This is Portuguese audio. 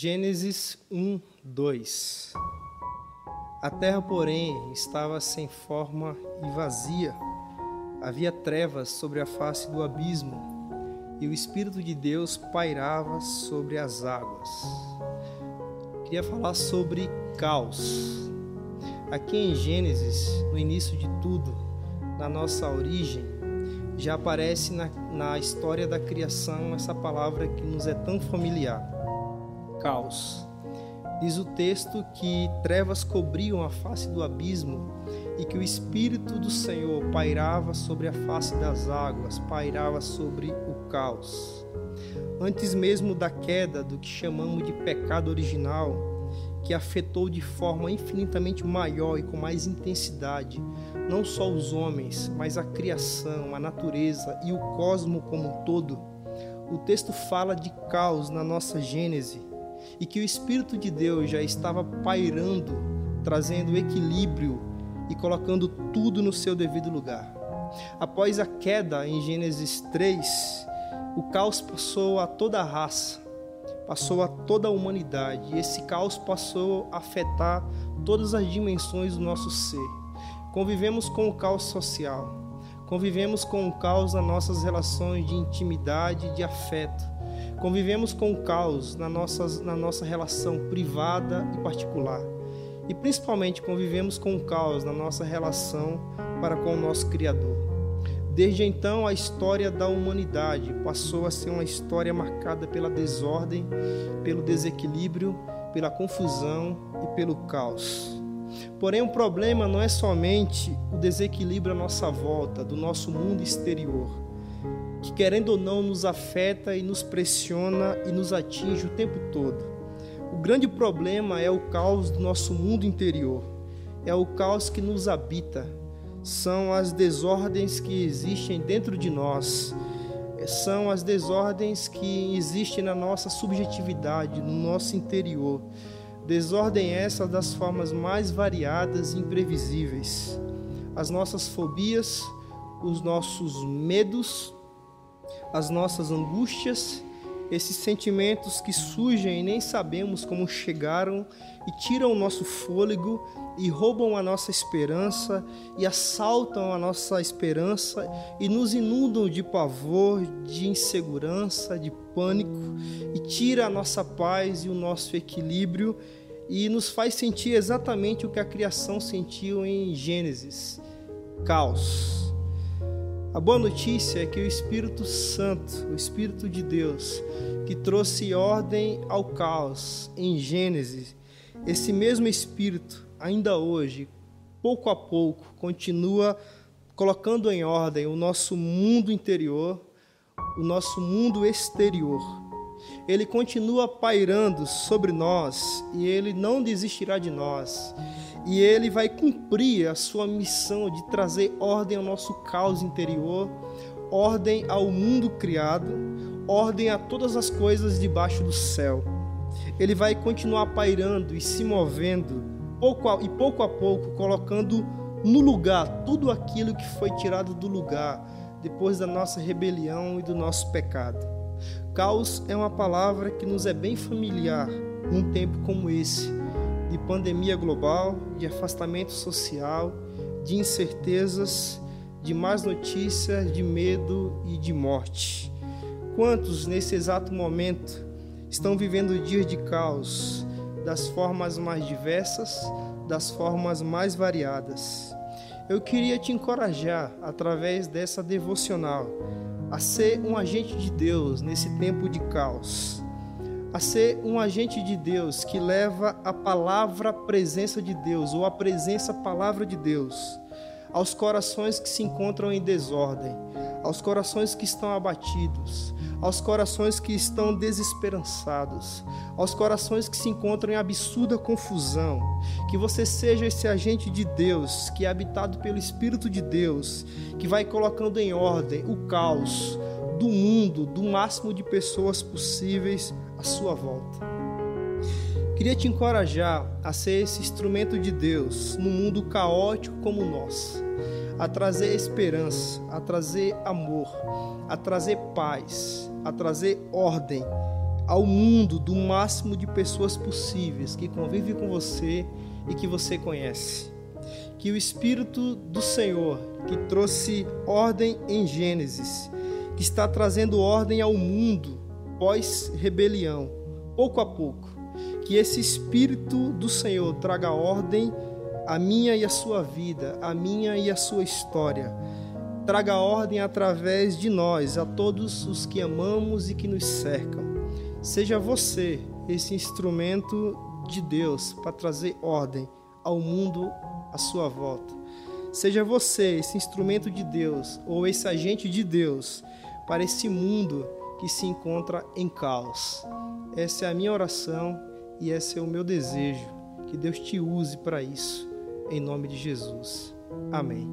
Gênesis 1, 2 A terra, porém, estava sem forma e vazia. Havia trevas sobre a face do abismo, e o Espírito de Deus pairava sobre as águas. Queria falar sobre caos. Aqui em Gênesis, no início de tudo, na nossa origem, já aparece na, na história da criação essa palavra que nos é tão familiar caos. Diz o texto que trevas cobriam a face do abismo e que o Espírito do Senhor pairava sobre a face das águas, pairava sobre o caos. Antes mesmo da queda do que chamamos de pecado original, que afetou de forma infinitamente maior e com mais intensidade não só os homens, mas a criação, a natureza e o cosmo como um todo, o texto fala de caos na nossa Gênese e que o Espírito de Deus já estava pairando, trazendo equilíbrio e colocando tudo no seu devido lugar. Após a queda em Gênesis 3, o caos passou a toda a raça, passou a toda a humanidade, e esse caos passou a afetar todas as dimensões do nosso ser. Convivemos com o caos social, convivemos com o caos nas nossas relações de intimidade, de afeto Convivemos com o caos na nossa, na nossa relação privada e particular. E principalmente convivemos com o caos na nossa relação para com o nosso Criador. Desde então, a história da humanidade passou a ser uma história marcada pela desordem, pelo desequilíbrio, pela confusão e pelo caos. Porém, o problema não é somente o desequilíbrio à nossa volta, do nosso mundo exterior que, querendo ou não, nos afeta e nos pressiona e nos atinge o tempo todo. O grande problema é o caos do nosso mundo interior, é o caos que nos habita, são as desordens que existem dentro de nós, são as desordens que existem na nossa subjetividade, no nosso interior. Desordem essa das formas mais variadas e imprevisíveis. As nossas fobias, os nossos medos, as nossas angústias, esses sentimentos que surgem e nem sabemos como chegaram e tiram o nosso fôlego e roubam a nossa esperança e assaltam a nossa esperança e nos inundam de pavor, de insegurança, de pânico e tira a nossa paz e o nosso equilíbrio e nos faz sentir exatamente o que a criação sentiu em Gênesis: caos a boa notícia é que o Espírito Santo, o Espírito de Deus, que trouxe ordem ao caos em Gênesis, esse mesmo Espírito, ainda hoje, pouco a pouco, continua colocando em ordem o nosso mundo interior, o nosso mundo exterior. Ele continua pairando sobre nós e ele não desistirá de nós e ele vai cumprir a sua missão de trazer ordem ao nosso caos interior, ordem ao mundo criado, ordem a todas as coisas debaixo do céu. Ele vai continuar pairando e se movendo, pouco a, e pouco a pouco colocando no lugar tudo aquilo que foi tirado do lugar depois da nossa rebelião e do nosso pecado. Caos é uma palavra que nos é bem familiar num tempo como esse de pandemia global, de afastamento social, de incertezas, de más notícias, de medo e de morte. Quantos nesse exato momento estão vivendo dias de caos, das formas mais diversas, das formas mais variadas? Eu queria te encorajar, através dessa devocional, a ser um agente de Deus nesse tempo de caos. A ser um agente de Deus que leva a palavra presença de Deus, ou a presença palavra de Deus, aos corações que se encontram em desordem, aos corações que estão abatidos, aos corações que estão desesperançados, aos corações que se encontram em absurda confusão. Que você seja esse agente de Deus, que é habitado pelo Espírito de Deus, que vai colocando em ordem o caos do mundo, do máximo de pessoas possíveis à sua volta. Queria te encorajar a ser esse instrumento de Deus num mundo caótico como nosso, a trazer esperança, a trazer amor, a trazer paz, a trazer ordem, ao mundo do máximo de pessoas possíveis que convivem com você e que você conhece. Que o Espírito do Senhor, que trouxe ordem em Gênesis, que está trazendo ordem ao mundo pós-rebelião, pouco a pouco, que esse Espírito do Senhor traga ordem à minha e à sua vida, à minha e à sua história. Traga ordem através de nós, a todos os que amamos e que nos cercam. Seja você esse instrumento de Deus para trazer ordem ao mundo à sua volta. Seja você esse instrumento de Deus ou esse agente de Deus para esse mundo que se encontra em caos. Essa é a minha oração e esse é o meu desejo. Que Deus te use para isso, em nome de Jesus. Amém.